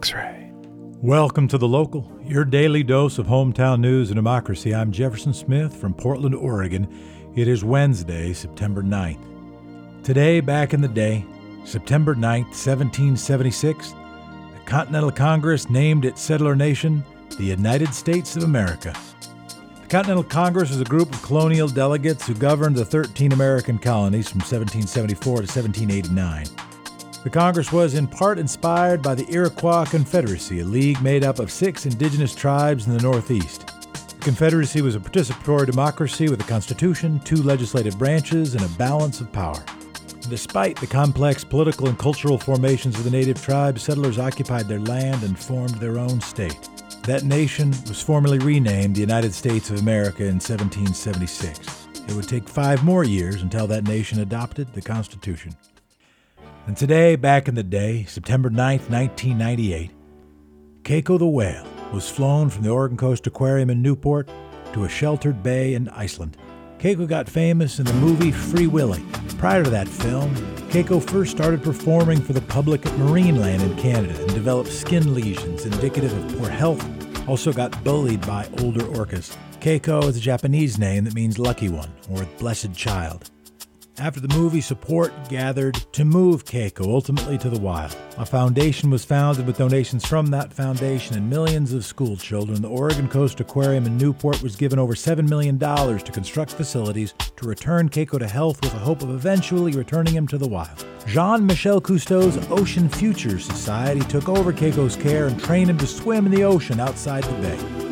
X ray. Welcome to The Local, your daily dose of hometown news and democracy. I'm Jefferson Smith from Portland, Oregon. It is Wednesday, September 9th. Today, back in the day, September 9th, 1776, the Continental Congress named its settler nation the United States of America. The Continental Congress was a group of colonial delegates who governed the 13 American colonies from 1774 to 1789. The Congress was in part inspired by the Iroquois Confederacy, a league made up of six indigenous tribes in the Northeast. The Confederacy was a participatory democracy with a constitution, two legislative branches, and a balance of power. Despite the complex political and cultural formations of the native tribes, settlers occupied their land and formed their own state. That nation was formally renamed the United States of America in 1776. It would take five more years until that nation adopted the Constitution. And today, back in the day, September 9th, 1998, Keiko the whale was flown from the Oregon Coast Aquarium in Newport to a sheltered bay in Iceland. Keiko got famous in the movie Free Willy. Prior to that film, Keiko first started performing for the public at Marineland in Canada and developed skin lesions indicative of poor health. Also got bullied by older orcas. Keiko is a Japanese name that means lucky one or blessed child. After the movie, support gathered to move Keiko ultimately to the wild. A foundation was founded with donations from that foundation and millions of school children. The Oregon Coast Aquarium in Newport was given over $7 million to construct facilities to return Keiko to health with the hope of eventually returning him to the wild. Jean Michel Cousteau's Ocean Futures Society took over Keiko's care and trained him to swim in the ocean outside the bay.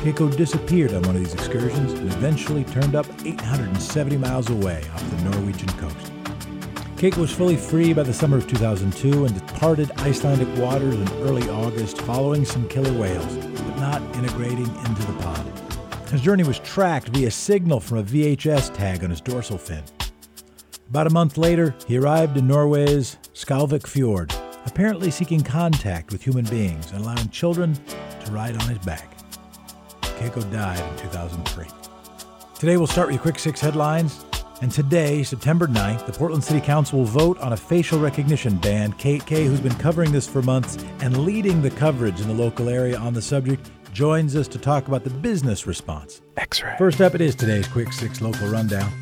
Keiko disappeared on one of these excursions and eventually turned up 870 miles away off the Norwegian coast. Keiko was fully free by the summer of 2002 and departed Icelandic waters in early August following some killer whales, but not integrating into the pond. His journey was tracked via signal from a VHS tag on his dorsal fin. About a month later, he arrived in Norway's Skalvik Fjord, apparently seeking contact with human beings and allowing children to ride on his back. Keiko died in 2003. Today we'll start with your quick six headlines. And today, September 9th, the Portland City Council will vote on a facial recognition ban. Kate Kaye, who's been covering this for months and leading the coverage in the local area on the subject, joins us to talk about the business response. X-ray. First up, it is today's quick six local rundown.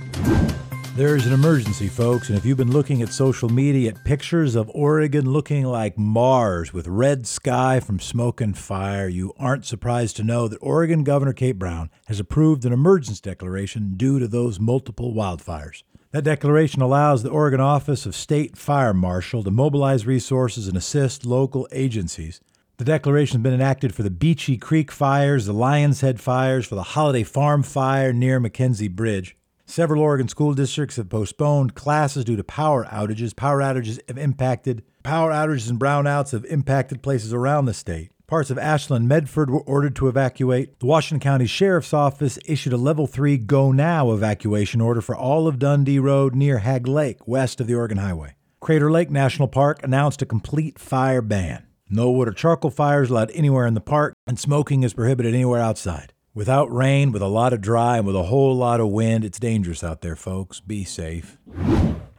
There's an emergency, folks, and if you've been looking at social media at pictures of Oregon looking like Mars with red sky from smoke and fire, you aren't surprised to know that Oregon Governor Kate Brown has approved an emergency declaration due to those multiple wildfires. That declaration allows the Oregon Office of State Fire Marshal to mobilize resources and assist local agencies. The declaration has been enacted for the Beachie Creek fires, the Lionshead fires, for the Holiday Farm fire near McKenzie Bridge. Several Oregon school districts have postponed classes due to power outages. Power outages have impacted power outages and brownouts have impacted places around the state. Parts of Ashland Medford were ordered to evacuate. The Washington County Sheriff's Office issued a level 3 go now evacuation order for all of Dundee Road near Hagg Lake, west of the Oregon Highway. Crater Lake National Park announced a complete fire ban. No wood or charcoal fires allowed anywhere in the park, and smoking is prohibited anywhere outside. Without rain, with a lot of dry, and with a whole lot of wind, it's dangerous out there, folks. Be safe.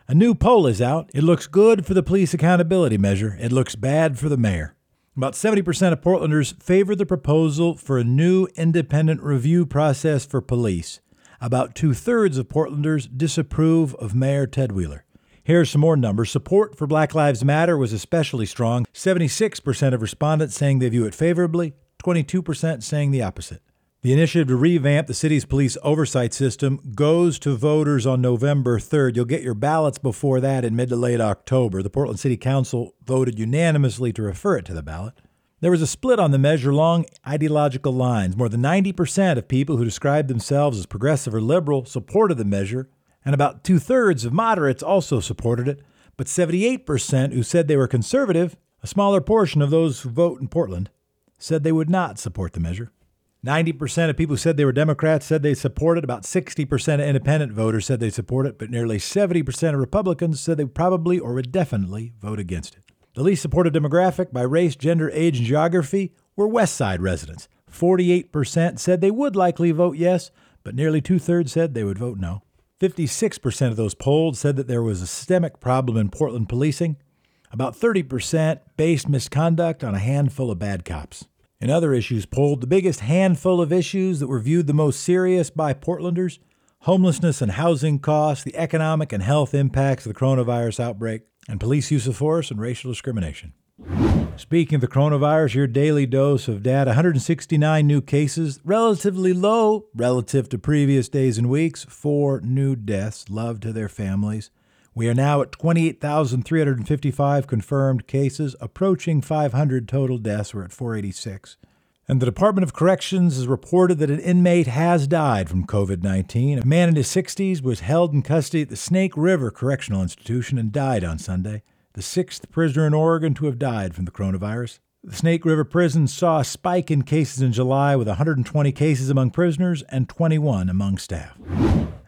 A new poll is out. It looks good for the police accountability measure. It looks bad for the mayor. About 70% of Portlanders favor the proposal for a new independent review process for police. About two thirds of Portlanders disapprove of Mayor Ted Wheeler. Here are some more numbers. Support for Black Lives Matter was especially strong 76% of respondents saying they view it favorably, 22% saying the opposite. The initiative to revamp the city's police oversight system goes to voters on November 3rd. You'll get your ballots before that in mid to late October. The Portland City Council voted unanimously to refer it to the ballot. There was a split on the measure along ideological lines. More than 90% of people who described themselves as progressive or liberal supported the measure, and about two thirds of moderates also supported it. But 78% who said they were conservative, a smaller portion of those who vote in Portland, said they would not support the measure. 90% of people who said they were Democrats said they supported. About 60% of independent voters said they support it, but nearly 70% of Republicans said they probably or would definitely vote against it. The least supported demographic by race, gender, age, and geography were West Side residents. 48% said they would likely vote yes, but nearly two thirds said they would vote no. 56% of those polled said that there was a systemic problem in Portland policing. About 30% based misconduct on a handful of bad cops. In other issues polled, the biggest handful of issues that were viewed the most serious by Portlanders homelessness and housing costs, the economic and health impacts of the coronavirus outbreak, and police use of force and racial discrimination. Speaking of the coronavirus, your daily dose of data 169 new cases, relatively low relative to previous days and weeks, four new deaths, love to their families. We are now at 28,355 confirmed cases, approaching 500 total deaths. We're at 486. And the Department of Corrections has reported that an inmate has died from COVID 19. A man in his 60s was held in custody at the Snake River Correctional Institution and died on Sunday, the sixth prisoner in Oregon to have died from the coronavirus. The Snake River Prison saw a spike in cases in July with 120 cases among prisoners and 21 among staff.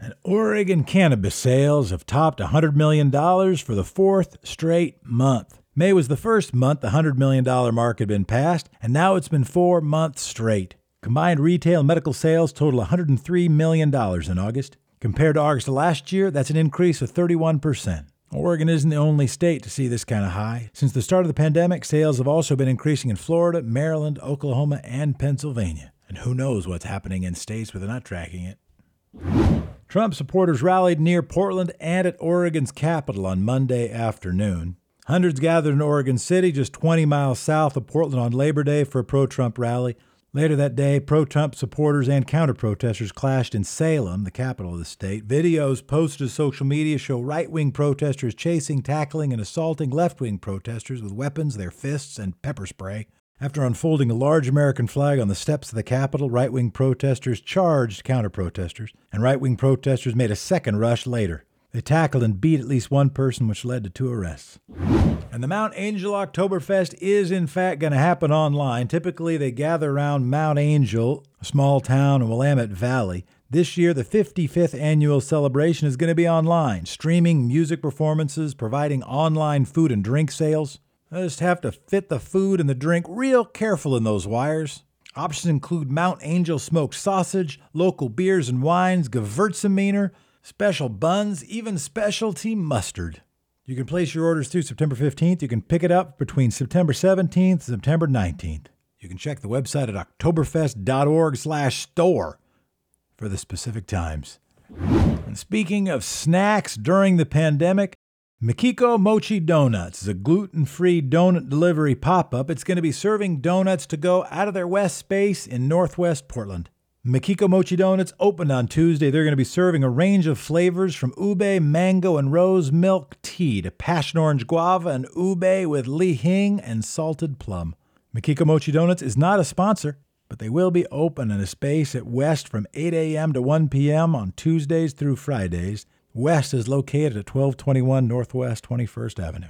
And Oregon cannabis sales have topped $100 million for the fourth straight month. May was the first month the $100 million mark had been passed, and now it's been four months straight. Combined retail and medical sales total $103 million in August. Compared to August of last year, that's an increase of 31%. Oregon isn't the only state to see this kind of high. Since the start of the pandemic, sales have also been increasing in Florida, Maryland, Oklahoma, and Pennsylvania. And who knows what's happening in states where they're not tracking it. Trump supporters rallied near Portland and at Oregon's capital on Monday afternoon. Hundreds gathered in Oregon City, just 20 miles south of Portland on Labor Day for a pro Trump rally. Later that day, pro Trump supporters and counter protesters clashed in Salem, the capital of the state. Videos posted to social media show right wing protesters chasing, tackling, and assaulting left wing protesters with weapons, their fists, and pepper spray. After unfolding a large American flag on the steps of the Capitol, right wing protesters charged counter protesters, and right wing protesters made a second rush later. They tackled and beat at least one person, which led to two arrests. And the Mount Angel Oktoberfest is, in fact, going to happen online. Typically, they gather around Mount Angel, a small town in Willamette Valley. This year, the 55th annual celebration is going to be online, streaming music performances, providing online food and drink sales. I just have to fit the food and the drink real careful in those wires. Options include Mount Angel smoked sausage, local beers and wines, Gewürztraminer, special buns, even specialty mustard. You can place your orders through September 15th. You can pick it up between September 17th and September 19th. You can check the website at oktoberfest.org/store for the specific times. And speaking of snacks during the pandemic, Mikiko Mochi Donuts is a gluten free donut delivery pop up. It's going to be serving donuts to go out of their west space in northwest Portland. Mikiko Mochi Donuts opened on Tuesday. They're going to be serving a range of flavors from ube, mango, and rose milk tea to passion orange guava and ube with li hing and salted plum. Mikiko Mochi Donuts is not a sponsor, but they will be open in a space at West from 8 a.m. to 1 p.m. on Tuesdays through Fridays. West is located at 1221 Northwest 21st Avenue.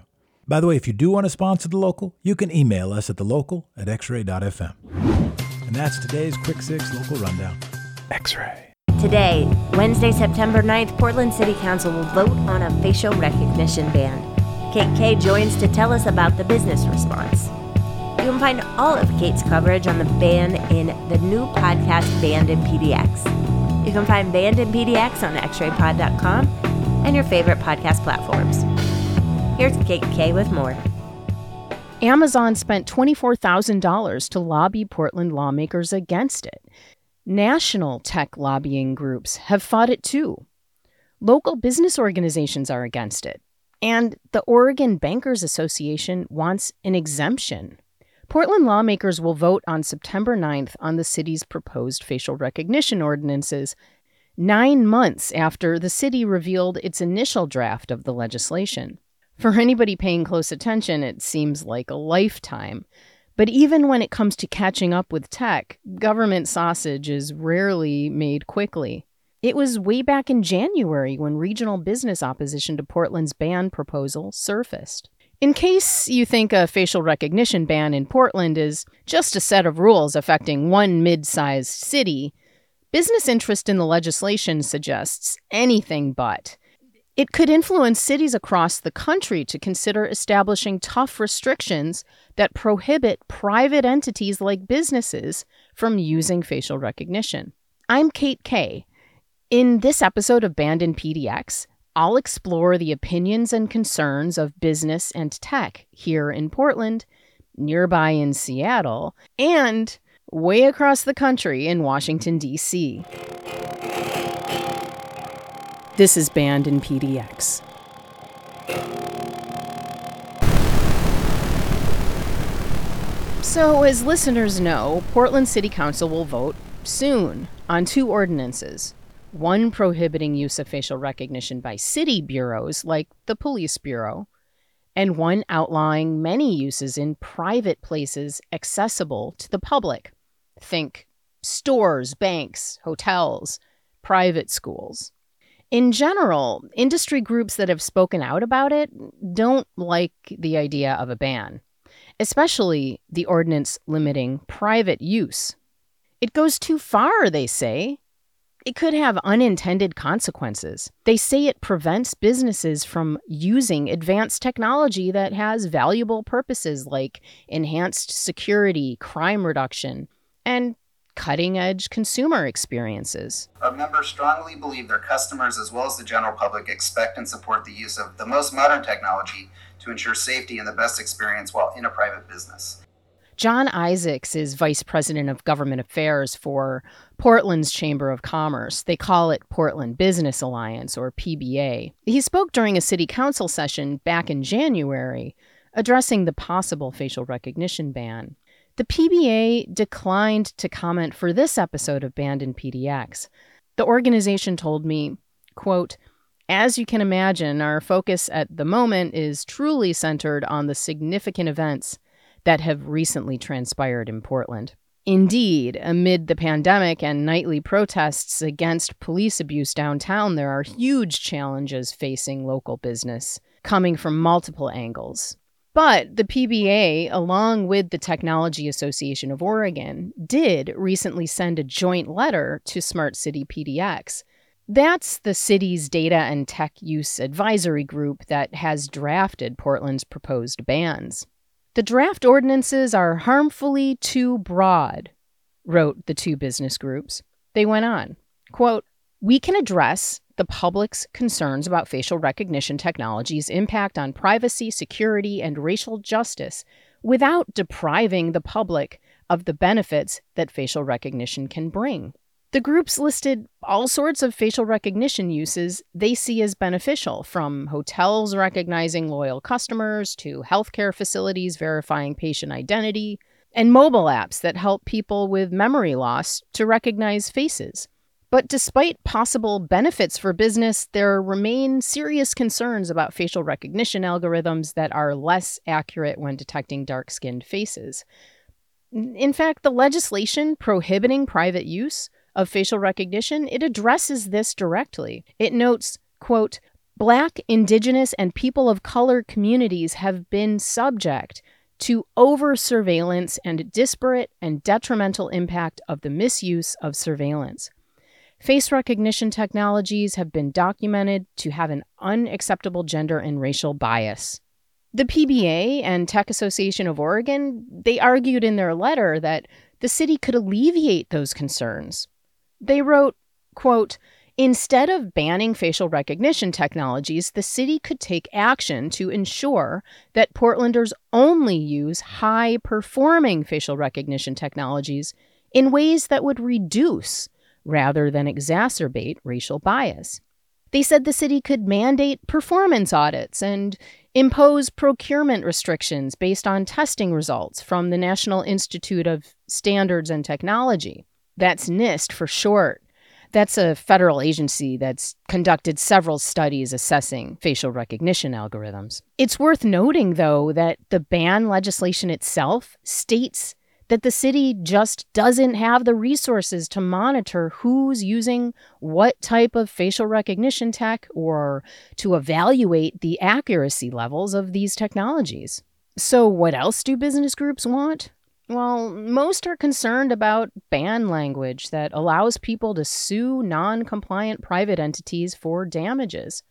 By the way, if you do want to sponsor the local, you can email us at thelocal at xray.fm. And that's today's Quick Six Local Rundown. X Ray. Today, Wednesday, September 9th, Portland City Council will vote on a facial recognition ban. Kate Kaye joins to tell us about the business response. You can find all of Kate's coverage on the ban in the new podcast Banned in PDX. You can find Banned in PDX on xraypod.com and your favorite podcast platforms. Here's Kate Kaye with more. Amazon spent $24,000 to lobby Portland lawmakers against it. National tech lobbying groups have fought it too. Local business organizations are against it. And the Oregon Bankers Association wants an exemption. Portland lawmakers will vote on September 9th on the city's proposed facial recognition ordinances, nine months after the city revealed its initial draft of the legislation. For anybody paying close attention, it seems like a lifetime. But even when it comes to catching up with tech, government sausage is rarely made quickly. It was way back in January when regional business opposition to Portland's ban proposal surfaced. In case you think a facial recognition ban in Portland is just a set of rules affecting one mid sized city, business interest in the legislation suggests anything but. It could influence cities across the country to consider establishing tough restrictions that prohibit private entities like businesses from using facial recognition. I'm Kate Kaye. In this episode of Banned in PDX, I'll explore the opinions and concerns of business and tech here in Portland, nearby in Seattle, and way across the country in Washington, D.C. This is Banned in PDX. So, as listeners know, Portland City Council will vote soon on two ordinances one prohibiting use of facial recognition by city bureaus like the police bureau, and one outlawing many uses in private places accessible to the public. Think stores, banks, hotels, private schools. In general, industry groups that have spoken out about it don't like the idea of a ban especially the ordinance limiting private use. It goes too far, they say. It could have unintended consequences. They say it prevents businesses from using advanced technology that has valuable purposes like enhanced security, crime reduction, and cutting edge consumer experiences. Our members strongly believe their customers, as well as the general public, expect and support the use of the most modern technology to ensure safety and the best experience while in a private business. John Isaacs is Vice President of Government Affairs for Portland's Chamber of Commerce. They call it Portland Business Alliance, or PBA. He spoke during a city council session back in January addressing the possible facial recognition ban. The PBA declined to comment for this episode of Banned in PDX. The organization told me, quote, as you can imagine, our focus at the moment is truly centered on the significant events that have recently transpired in Portland. Indeed, amid the pandemic and nightly protests against police abuse downtown, there are huge challenges facing local business, coming from multiple angles. But the PBA, along with the Technology Association of Oregon, did recently send a joint letter to Smart City PDX that's the city's data and tech use advisory group that has drafted Portland's proposed bans. The draft ordinances are harmfully too broad, wrote the two business groups. They went on, quote, "We can address the public's concerns about facial recognition technology's impact on privacy, security, and racial justice without depriving the public of the benefits that facial recognition can bring. The groups listed all sorts of facial recognition uses they see as beneficial, from hotels recognizing loyal customers to healthcare facilities verifying patient identity, and mobile apps that help people with memory loss to recognize faces. But despite possible benefits for business, there remain serious concerns about facial recognition algorithms that are less accurate when detecting dark skinned faces. In fact, the legislation prohibiting private use of facial recognition, it addresses this directly. It notes, quote, Black, Indigenous, and people of color communities have been subject to over surveillance and disparate and detrimental impact of the misuse of surveillance. Face recognition technologies have been documented to have an unacceptable gender and racial bias. The PBA and Tech Association of Oregon, they argued in their letter that the city could alleviate those concerns they wrote, quote, Instead of banning facial recognition technologies, the city could take action to ensure that Portlanders only use high performing facial recognition technologies in ways that would reduce rather than exacerbate racial bias. They said the city could mandate performance audits and impose procurement restrictions based on testing results from the National Institute of Standards and Technology. That's NIST for short. That's a federal agency that's conducted several studies assessing facial recognition algorithms. It's worth noting, though, that the ban legislation itself states that the city just doesn't have the resources to monitor who's using what type of facial recognition tech or to evaluate the accuracy levels of these technologies. So, what else do business groups want? Well, most are concerned about ban language that allows people to sue non compliant private entities for damages.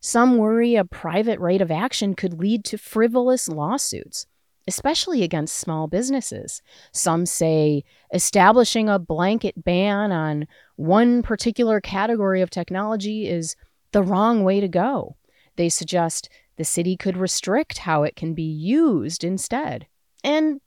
Some worry a private right of action could lead to frivolous lawsuits, especially against small businesses. Some say establishing a blanket ban on one particular category of technology is the wrong way to go. They suggest the city could restrict how it can be used instead. And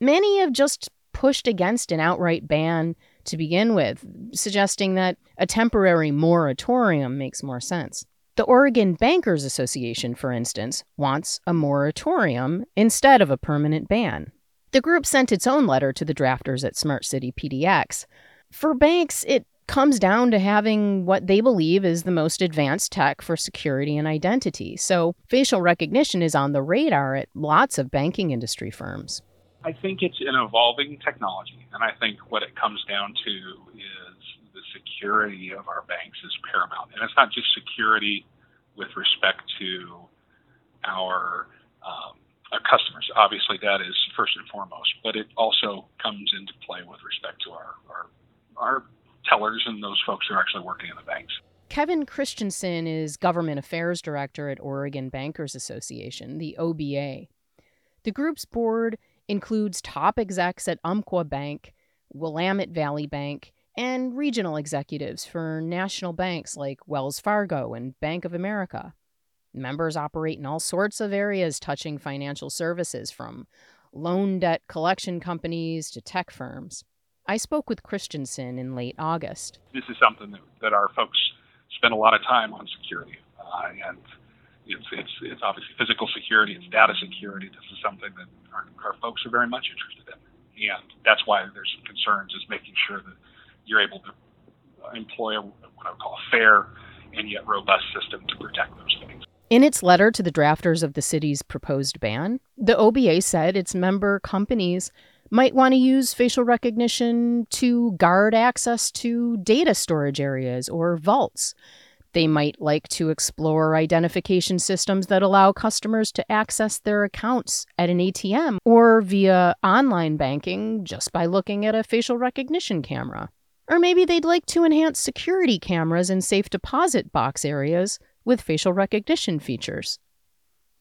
many have just pushed against an outright ban to begin with, suggesting that a temporary moratorium makes more sense. The Oregon Bankers Association, for instance, wants a moratorium instead of a permanent ban. The group sent its own letter to the drafters at Smart City PDX. For banks, it comes down to having what they believe is the most advanced tech for security and identity. So, facial recognition is on the radar at lots of banking industry firms. I think it's an evolving technology, and I think what it comes down to is security of our banks is paramount. And it's not just security with respect to our um, our customers. Obviously, that is first and foremost, but it also comes into play with respect to our our, our tellers and those folks who are actually working in the banks. Kevin Christensen is Government Affairs Director at Oregon Bankers Association, the OBA. The group's board includes top execs at Umpqua Bank, Willamette Valley Bank, and regional executives for national banks like Wells Fargo and Bank of America. Members operate in all sorts of areas touching financial services, from loan debt collection companies to tech firms. I spoke with Christensen in late August. This is something that, that our folks spend a lot of time on security. Uh, and it's, it's, it's obviously physical security, it's data security. This is something that our, our folks are very much interested in. And that's why there's some concerns is making sure that you're able to employ what I would call a fair and yet robust system to protect those things. In its letter to the drafters of the city's proposed ban, the OBA said its member companies might want to use facial recognition to guard access to data storage areas or vaults. They might like to explore identification systems that allow customers to access their accounts at an ATM or via online banking just by looking at a facial recognition camera. Or maybe they'd like to enhance security cameras in safe deposit box areas with facial recognition features.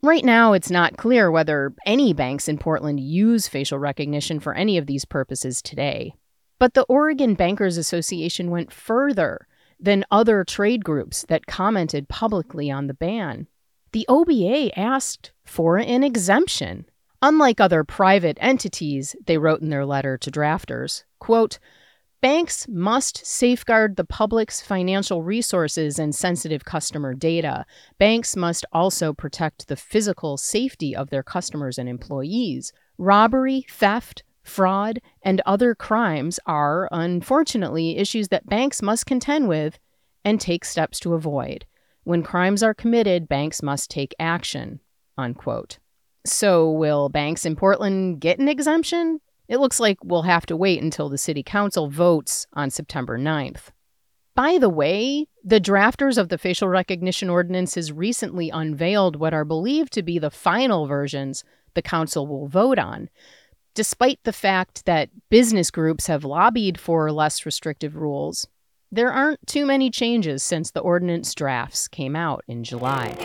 Right now, it's not clear whether any banks in Portland use facial recognition for any of these purposes today. But the Oregon Bankers Association went further than other trade groups that commented publicly on the ban. The OBA asked for an exemption. Unlike other private entities, they wrote in their letter to drafters, quote, Banks must safeguard the public's financial resources and sensitive customer data. Banks must also protect the physical safety of their customers and employees. Robbery, theft, fraud, and other crimes are, unfortunately, issues that banks must contend with and take steps to avoid. When crimes are committed, banks must take action. Unquote. So, will banks in Portland get an exemption? It looks like we'll have to wait until the City Council votes on September 9th. By the way, the drafters of the facial recognition ordinances recently unveiled what are believed to be the final versions the Council will vote on. Despite the fact that business groups have lobbied for less restrictive rules, there aren't too many changes since the ordinance drafts came out in July.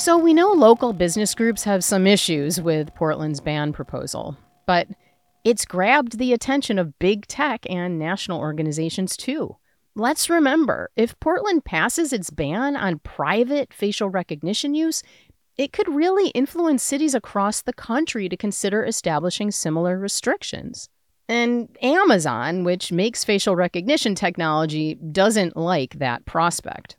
So we know local business groups have some issues with Portland's ban proposal, but it's grabbed the attention of big tech and national organizations too. Let's remember if Portland passes its ban on private facial recognition use, it could really influence cities across the country to consider establishing similar restrictions. And Amazon, which makes facial recognition technology, doesn't like that prospect.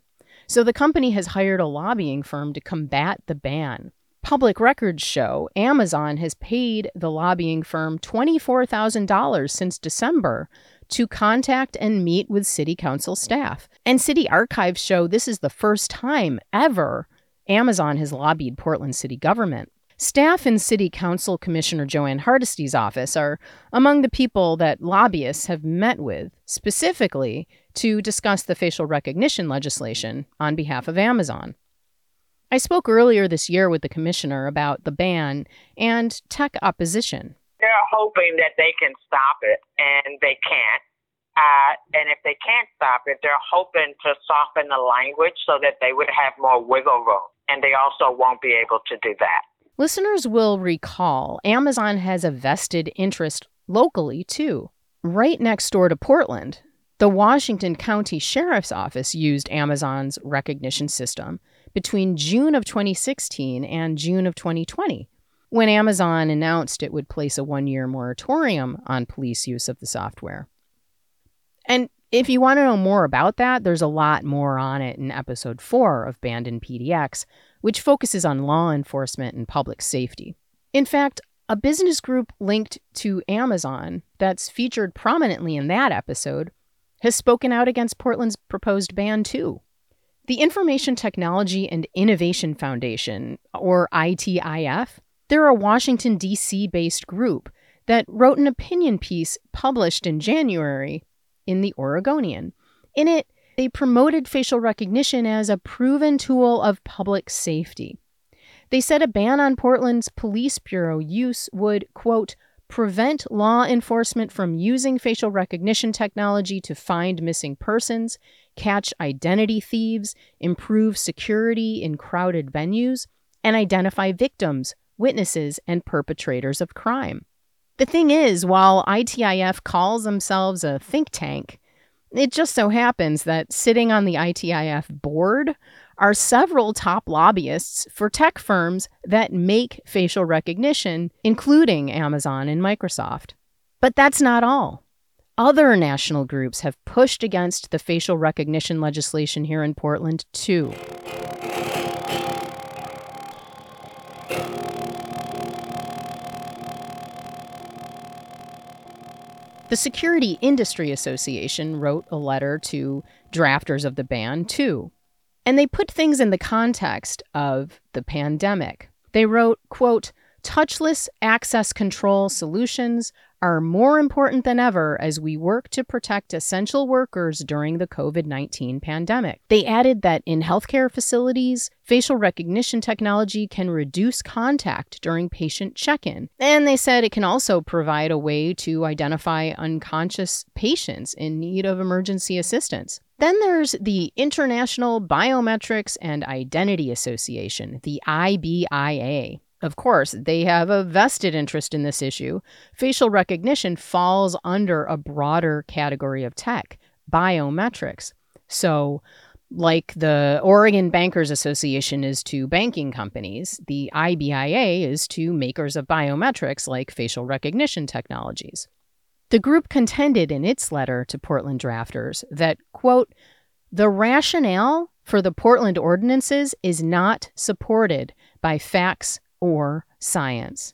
So the company has hired a lobbying firm to combat the ban. Public records show Amazon has paid the lobbying firm $24,000 since December to contact and meet with city council staff. And city archives show this is the first time ever Amazon has lobbied Portland city government. Staff in City Council Commissioner Jo Ann Hardesty's office are among the people that lobbyists have met with, specifically to discuss the facial recognition legislation on behalf of Amazon. I spoke earlier this year with the commissioner about the ban and tech opposition. They're hoping that they can stop it, and they can't. Uh, and if they can't stop it, they're hoping to soften the language so that they would have more wiggle room. And they also won't be able to do that. Listeners will recall Amazon has a vested interest locally, too. Right next door to Portland, the Washington County Sheriff's Office used Amazon's Rekognition system between June of 2016 and June of 2020, when Amazon announced it would place a one year moratorium on police use of the software. And if you want to know more about that, there's a lot more on it in episode 4 of Banned in PDX, which focuses on law enforcement and public safety. In fact, a business group linked to Amazon that's featured prominently in that episode has spoken out against Portland's proposed ban too. The Information Technology and Innovation Foundation, or ITIF, they're a Washington, D.C. based group that wrote an opinion piece published in January in the Oregonian. In it, they promoted facial recognition as a proven tool of public safety. They said a ban on Portland's police bureau use would, quote, prevent law enforcement from using facial recognition technology to find missing persons, catch identity thieves, improve security in crowded venues, and identify victims, witnesses, and perpetrators of crime. The thing is, while ITIF calls themselves a think tank, it just so happens that sitting on the ITIF board are several top lobbyists for tech firms that make facial recognition, including Amazon and Microsoft. But that's not all. Other national groups have pushed against the facial recognition legislation here in Portland, too. The Security Industry Association wrote a letter to drafters of the ban, too, and they put things in the context of the pandemic. They wrote, quote, touchless access control solutions are more important than ever as we work to protect essential workers during the COVID 19 pandemic. They added that in healthcare facilities, facial recognition technology can reduce contact during patient check in. And they said it can also provide a way to identify unconscious patients in need of emergency assistance. Then there's the International Biometrics and Identity Association, the IBIA. Of course, they have a vested interest in this issue. Facial recognition falls under a broader category of tech, biometrics. So, like the Oregon Bankers Association is to banking companies, the IBIA is to makers of biometrics like facial recognition technologies. The group contended in its letter to Portland drafters that, quote, the rationale for the Portland ordinances is not supported by facts or science.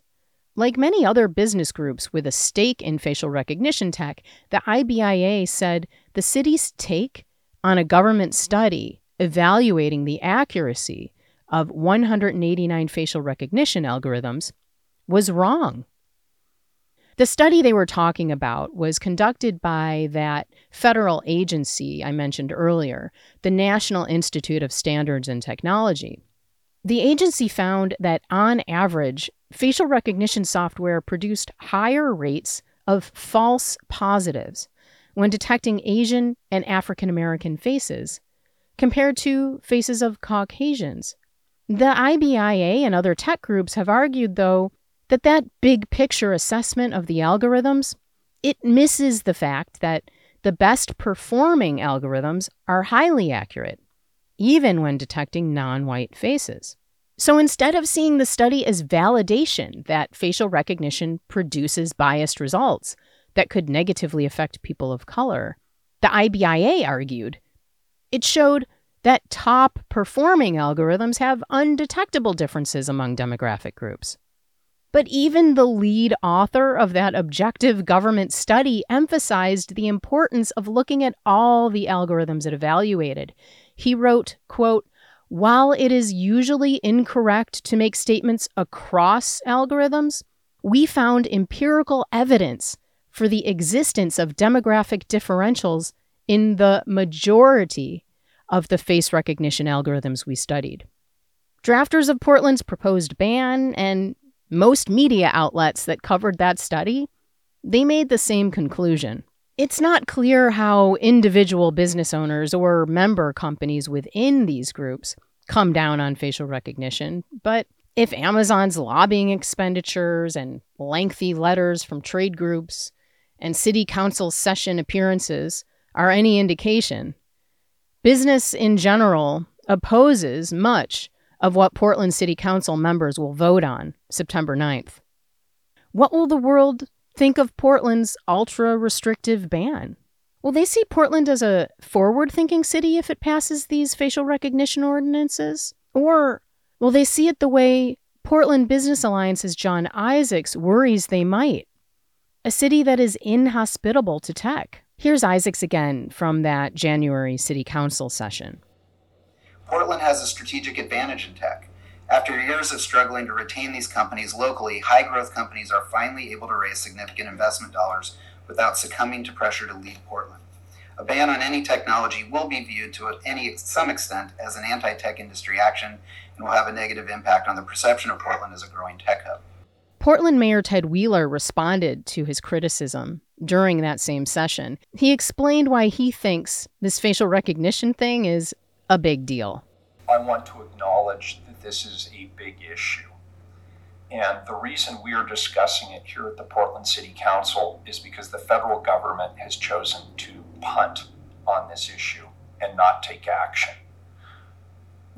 Like many other business groups with a stake in facial recognition tech, the IBIA said the city's take on a government study evaluating the accuracy of 189 facial recognition algorithms was wrong. The study they were talking about was conducted by that federal agency I mentioned earlier, the National Institute of Standards and Technology. The agency found that on average, facial recognition software produced higher rates of false positives when detecting Asian and African American faces compared to faces of Caucasians. The IBIA and other tech groups have argued, though, that that big picture assessment of the algorithms it misses the fact that the best performing algorithms are highly accurate even when detecting non white faces. So instead of seeing the study as validation that facial recognition produces biased results that could negatively affect people of color, the IBIA argued it showed that top performing algorithms have undetectable differences among demographic groups. But even the lead author of that objective government study emphasized the importance of looking at all the algorithms it evaluated he wrote, quote, while it is usually incorrect to make statements across algorithms, we found empirical evidence for the existence of demographic differentials in the majority of the face recognition algorithms we studied. Drafters of Portland's proposed ban and most media outlets that covered that study, they made the same conclusion. It's not clear how individual business owners or member companies within these groups come down on facial recognition, but If Amazon's lobbying expenditures and lengthy letters from trade groups and city council session appearances are any indication, business in general opposes much of what Portland City Council members will vote on September 9th. What will the world think of Portland's ultra restrictive ban? Will they see Portland as a forward thinking city if it passes these facial recognition ordinances? Or will they see it the way Portland Business Alliance's John Isaacs worries they might? A city that is inhospitable to tech. Here's Isaacs again from that January City Council session. Portland has a strategic advantage in tech. After years of struggling to retain these companies locally, high growth companies are finally able to raise significant investment dollars without succumbing to pressure to leave Portland. A ban on any technology will be viewed to any some extent as an anti-tech industry action and will have a negative impact on the perception of Portland as a growing tech hub. Portland Mayor Ted Wheeler responded to his criticism during that same session. He explained why he thinks this facial recognition thing is a big deal. I want to acknowledge that this is a big issue. And the reason we are discussing it here at the Portland City Council is because the federal government has chosen to punt on this issue and not take action.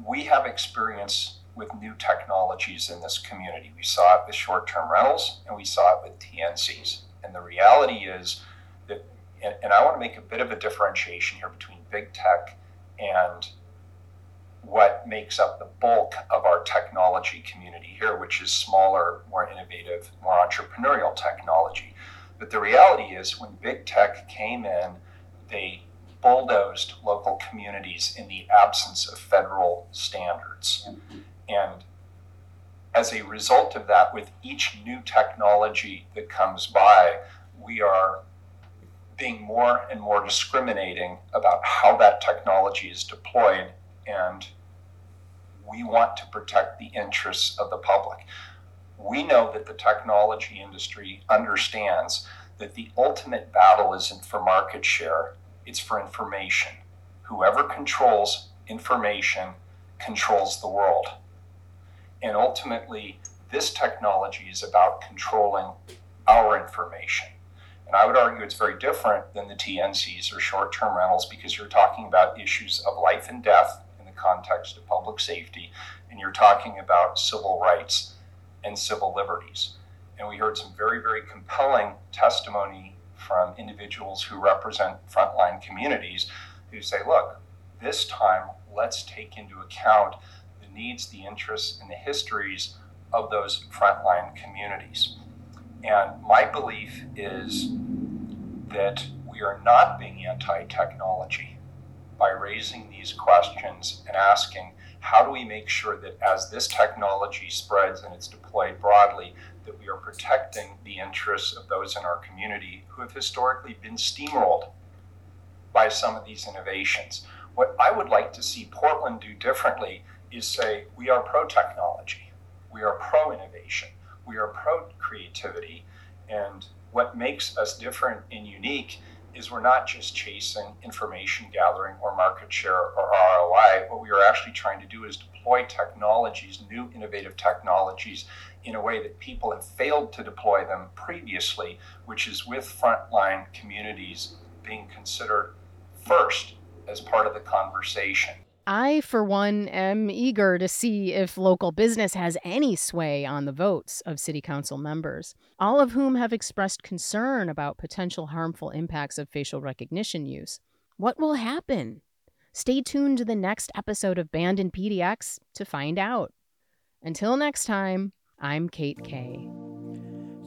We have experience with new technologies in this community. We saw it with short term rentals and we saw it with TNCs. And the reality is that, and, and I want to make a bit of a differentiation here between big tech and what makes up the bulk of our technology community here, which is smaller, more innovative, more entrepreneurial technology. But the reality is, when big tech came in, they bulldozed local communities in the absence of federal standards. And as a result of that, with each new technology that comes by, we are being more and more discriminating about how that technology is deployed and we want to protect the interests of the public. We know that the technology industry understands that the ultimate battle isn't for market share, it's for information. Whoever controls information controls the world. And ultimately, this technology is about controlling our information. And I would argue it's very different than the TNCs or short term rentals because you're talking about issues of life and death context of public safety, and you're talking about civil rights and civil liberties. And we heard some very, very compelling testimony from individuals who represent frontline communities who say, look, this time let's take into account the needs, the interests, and the histories of those frontline communities. And my belief is that we are not being anti technology by raising these questions and asking how do we make sure that as this technology spreads and it's deployed broadly, that we are protecting the interests of those in our community who have historically been steamrolled by some of these innovations. What I would like to see Portland do differently is say we are pro technology, we are pro innovation, we are pro creativity, and what makes us different and unique is we're not just chasing information gathering or market share or ROI. What we are actually trying to do is deploy technologies, new innovative technologies, in a way that people have failed to deploy them previously, which is with frontline communities being considered first as part of the conversation. I, for one, am eager to see if local business has any sway on the votes of city council members, all of whom have expressed concern about potential harmful impacts of facial recognition use. What will happen? Stay tuned to the next episode of Banned in PDX to find out. Until next time, I'm Kate Kaye.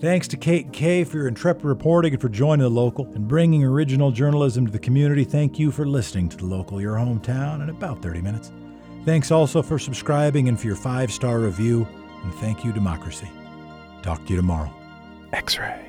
Thanks to Kate Kaye for your intrepid reporting and for joining the local and bringing original journalism to the community. Thank you for listening to the local, your hometown, in about 30 minutes. Thanks also for subscribing and for your five star review. And thank you, Democracy. Talk to you tomorrow. X ray.